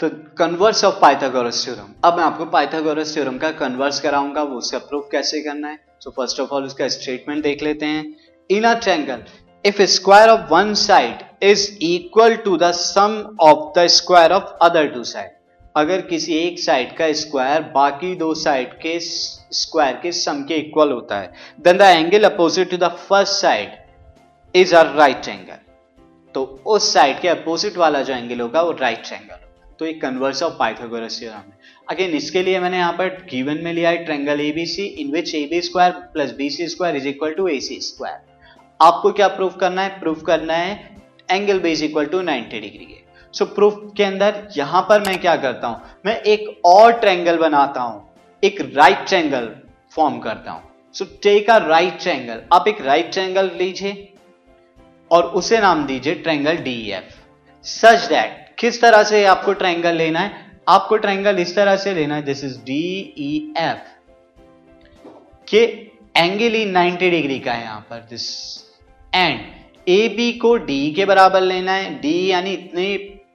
तो converse of Pythagoras theorem अब मैं आपको पाइथागोरस थ्योरम का कन्वर्स कराऊँगा, वो उसका प्रूफ कैसे करना है? सो फ़र्स्ट ऑफ़ ऑल उसका स्टेटमेंट देख लेते हैं। In a triangle if square of one side is equal to the sum of the square of other two side अगर किसी एक साइड का स्क्वायर बाकी दो साइड के स्क्वायर के सम के इक्वल होता है then the angle opposite to the first side is a right angle तो उस साइड के अपोजिट वाला जो एंगल होगा, वो राइट एंगल तो एक कन्वर्स ऑफ़ पाइथागोरस थ्योरम है अगेन इसके लिए मैंने यहाँ पर गिवन में लिया है triangle ABC in which A B square plus B C square is equal to A C square आपको क्या प्रूफ करना है? प्रूफ करना है angle B is equal to 90 degree है सो प्रूफ के अंदर यहाँ पर मैं क्या करता हूँ? मैं एक और ट्रेंगल बनाता हूँ। एक राइट ट्रेंगल फॉर्म करता हूँ। So take a right triangle आप एक राइट ट्रेंगल लीजिए और उसे नाम दीजिए triangle D F such that किस तरह से आपको ट्राइंगल लेना है? आपको ट्रायंगल इस तरह से लेना है this is D E F के एंगल ही 90 डिग्री का है यहाँ पर दिस एंड ए बी को डी के बराबर लेना है। डी यानी इतनी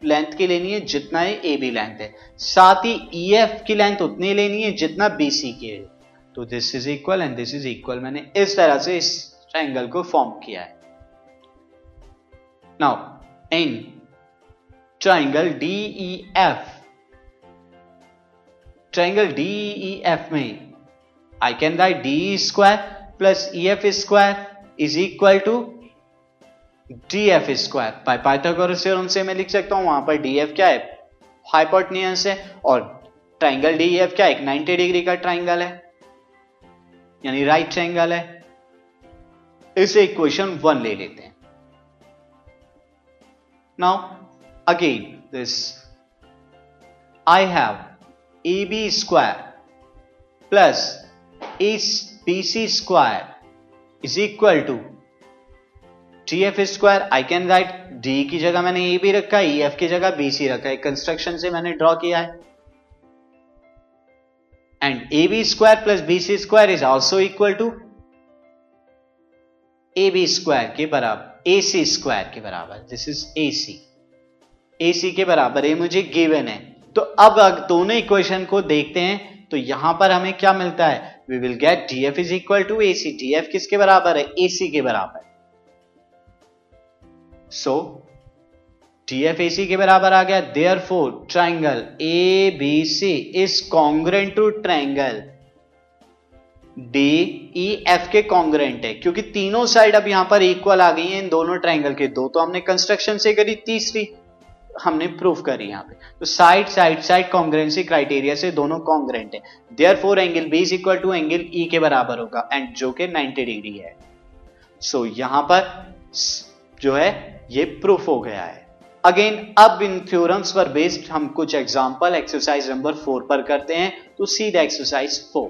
लेंथ की लेनी है जितना ही ए बी लेंथ है। साथ ही ई e एफ़ की लेंथ उतनी लेनी है जितना बी सी की है। तो this is equal and this is equal मैंने इस तरह से इस ट्रायंगल को फॉर्म किया है। Now in triangle DE F triangle DE F में I can write D square plus E F square is equal to D F square by Pythagoras theorem से मैं लिख सकता हूँ, वहाँ पर डी एफ़ क्या है? हाइपोटनियस है और ट्राइंगल डी एफ़ क्या एक 90 डिग्री का ट्राइंगल है। यानी राइट ट्राइंगल है। इसे इक्वेशन वन ले लेते हैं। Now again, this, I have AB square plus BC square is equal to TF square. I can write D की जगह मैंने AB रखा है EF की जगह BC रखा है। कंस्ट्रक्शन से मैंने ड्रॉ किया है। And A B square plus B C square is also equal to A B square के बराबर ए सी स्क्वायर के बराबर। This is a C A C के बराबर है मुझे गिवन है। तो अब दोनों इक्वेशन को देखते हैं तो यहाँ पर हमें क्या मिलता है? We will get D F is equal to A C D F किसके बराबर है? ए सी के बराबर। So T F A C के बराबर आ गया। Therefore triangle A B C is congruent to triangle D E F के कॉन्ग्रेंट है। क्योंकि तीनों साइड अब यहाँ पर इक्वल आ गई हैं। इन दोनों ट्राइंगल के। दो तो हमने कंस्ट्रक्शन से करी, तीसरी। हमने प्रूफ करी यहाँ पे। तो side side side congruency criteria से दोनों कॉन्ग्रेंट है। Therefore angle B is equal to angle E के बराबर होगा एंड जो के 90 डिग्री है। सो so, यहाँ पर जो है ये प्रूफ हो गया है। अगेन अब इन थ्योरम्स पर बेस्ड हम कुछ एग्जांपल एक्सरसाइज नंबर फोर पर करते हैं तो see the exercise for